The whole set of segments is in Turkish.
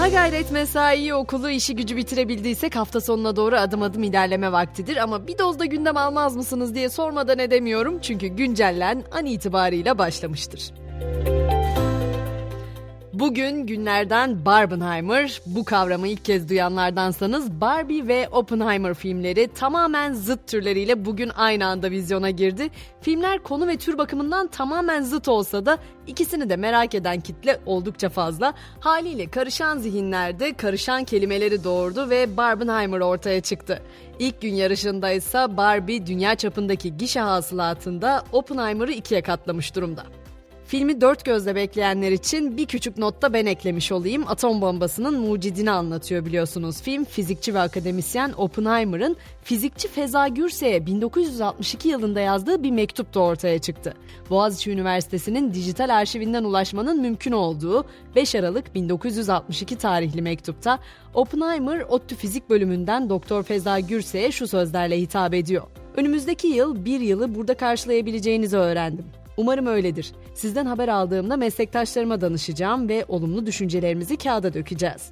Ha gayret mesai okulu işi gücü bitirebildiysek hafta sonuna doğru adım adım ilerleme vaktidir ama bir dozda gündem almaz mısınız diye sormadan edemiyorum çünkü güncellen an itibarıyla başlamıştır. Bugün günlerden Barbenheimer. Bu kavramı ilk kez duyanlardansanız Barbie ve Oppenheimer filmleri tamamen zıt türleriyle bugün aynı anda vizyona girdi. Filmler konu ve tür bakımından tamamen zıt olsa da ikisini de merak eden kitle oldukça fazla. Haliyle karışan zihinlerde karışan kelimeleri doğurdu ve Barbenheimer ortaya çıktı. İlk gün yarışında ise Barbie dünya çapındaki gişe hasılatında Oppenheimer'ı ikiye katlamış durumda. Filmi dört gözle bekleyenler için bir küçük notta ben eklemiş olayım. Atom bombasının mucidini anlatıyor biliyorsunuz. Film fizikçi ve akademisyen Oppenheimer'ın fizikçi Feza Gürse'ye 1962 yılında yazdığı bir mektupta ortaya çıktı. Boğaziçi Üniversitesi'nin dijital arşivinden ulaşmanın mümkün olduğu 5 Aralık 1962 tarihli mektupta Oppenheimer ODTÜ Fizik bölümünden Doktor Feza Gürse'ye şu sözlerle hitap ediyor. Önümüzdeki yıl bir yılı burada karşılayabileceğinizi öğrendim. Umarım öyledir. Sizden haber aldığımda meslektaşlarıma danışacağım ve olumlu düşüncelerimizi kağıda dökeceğiz.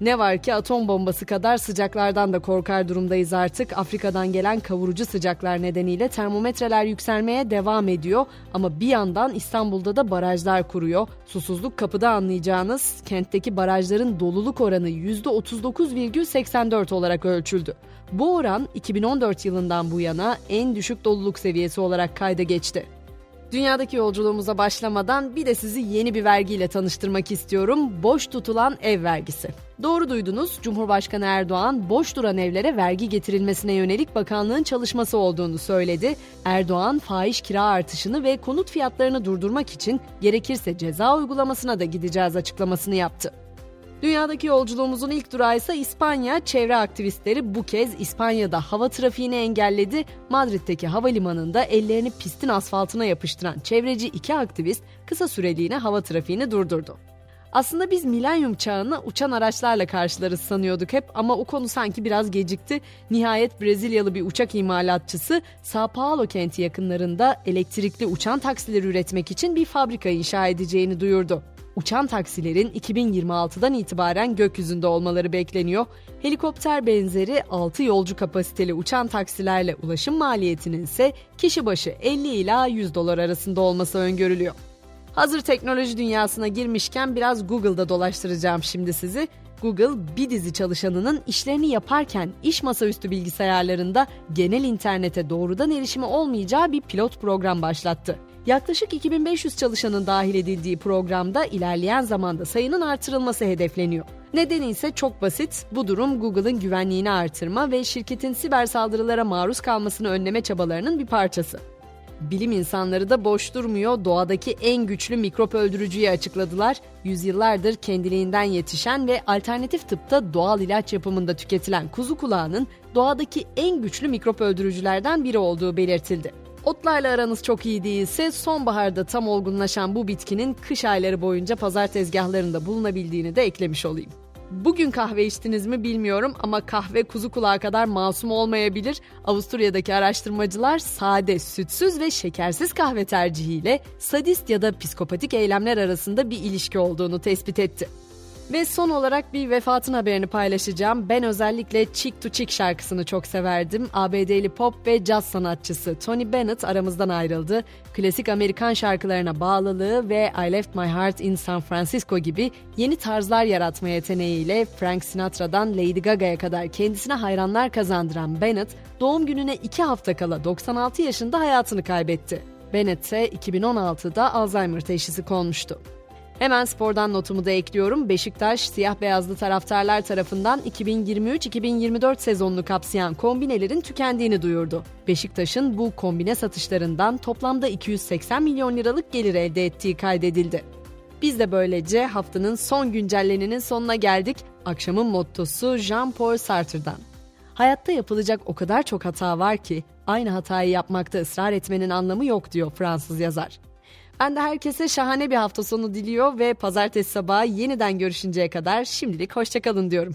Ne var ki atom bombası kadar sıcaklardan da korkar durumdayız artık. Afrika'dan gelen kavurucu sıcaklar nedeniyle termometreler yükselmeye devam ediyor. Ama bir yandan İstanbul'da da barajlar kuruyor. Susuzluk kapıda anlayacağınız kentteki barajların doluluk oranı %39,84 olarak ölçüldü. Bu oran 2014 yılından bu yana en düşük doluluk seviyesi olarak kayda geçti. Dünyadaki yolculuğumuza başlamadan bir de sizi yeni bir vergiyle tanıştırmak istiyorum. Boş tutulan ev vergisi. Doğru duydunuz. Cumhurbaşkanı Erdoğan boş duran evlere vergi getirilmesine yönelik bakanlığın çalışması olduğunu söyledi. Erdoğan fahiş kira artışını ve konut fiyatlarını durdurmak için gerekirse ceza uygulamasına da gideceğiz açıklamasını yaptı. Dünyadaki yolculuğumuzun ilk durağı ise İspanya. Çevre aktivistleri bu kez İspanya'da hava trafiğini engelledi. Madrid'deki havalimanında ellerini pistin asfaltına yapıştıran çevreci iki aktivist kısa süreliğine hava trafiğini durdurdu. Aslında biz milenyum çağını uçan araçlarla karşılarız sanıyorduk hep ama o konu sanki biraz gecikti. Nihayet Brezilyalı bir uçak imalatçısı Sao Paulo kenti yakınlarında elektrikli uçan taksileri üretmek için bir fabrika inşa edeceğini duyurdu. Uçan taksilerin 2026'dan itibaren gökyüzünde olmaları bekleniyor. Helikopter benzeri 6 yolcu kapasiteli uçan taksilerle ulaşım maliyetinin ise kişi başı 50 ila 100 dolar arasında olması öngörülüyor. Hazır teknoloji dünyasına girmişken biraz Google'da dolaştıracağım şimdi sizi. Google bir dizi çalışanının işlerini yaparken iş masaüstü bilgisayarlarında genel internete doğrudan erişimi olmayacağı bir pilot program başlattı. Yaklaşık 2500 çalışanın dahil edildiği programda ilerleyen zamanda sayının artırılması hedefleniyor. Nedeni ise çok basit. Bu durum Google'ın güvenliğini artırma ve şirketin siber saldırılara maruz kalmasını önleme çabalarının bir parçası. Bilim insanları da boş durmuyor. Doğadaki en güçlü mikrop öldürücüyü açıkladılar. Yüzyıllardır kendiliğinden yetişen ve alternatif tıpta doğal ilaç yapımında tüketilen kuzu kulağının doğadaki en güçlü mikrop öldürücülerden biri olduğu belirtildi. Otlarla aranız çok iyi değilse sonbaharda tam olgunlaşan bu bitkinin kış ayları boyunca pazar tezgahlarında bulunabildiğini de eklemiş olayım. Bugün kahve içtiniz mi bilmiyorum ama kahve kuzu kulağı kadar masum olmayabilir. Avusturya'daki araştırmacılar sade, sütsüz ve şekersiz kahve tercihiyle sadist ya da psikopatik eylemler arasında bir ilişki olduğunu tespit etti. Ve son olarak bir vefatın haberini paylaşacağım. Ben özellikle Chick to Chick şarkısını çok severdim. ABD'li pop ve caz sanatçısı Tony Bennett aramızdan ayrıldı. Klasik Amerikan şarkılarına bağlılığı ve I Left My Heart in San Francisco gibi yeni tarzlar yaratma yeteneğiyle Frank Sinatra'dan Lady Gaga'ya kadar kendisine hayranlar kazandıran Bennett, doğum gününe iki hafta kala 96 yaşında hayatını kaybetti. Bennett ise 2016'da Alzheimer teşhisi konmuştu. Hemen spordan notumu da ekliyorum. Beşiktaş siyah beyazlı taraftarlar tarafından 2023-2024 sezonunu kapsayan kombinelerin tükendiğini duyurdu. Beşiktaş'ın bu kombine satışlarından toplamda 280 milyon liralık gelir elde ettiği kaydedildi. Biz de böylece haftanın son güncelleninin sonuna geldik. Akşamın mottosu Jean-Paul Sartre'dan. Hayatta yapılacak o kadar çok hata var ki aynı hatayı yapmakta ısrar etmenin anlamı yok diyor Fransız yazar. Ben de herkese şahane bir hafta sonu diliyor ve pazartesi sabahı yeniden görüşünceye kadar şimdilik hoşçakalın diyorum.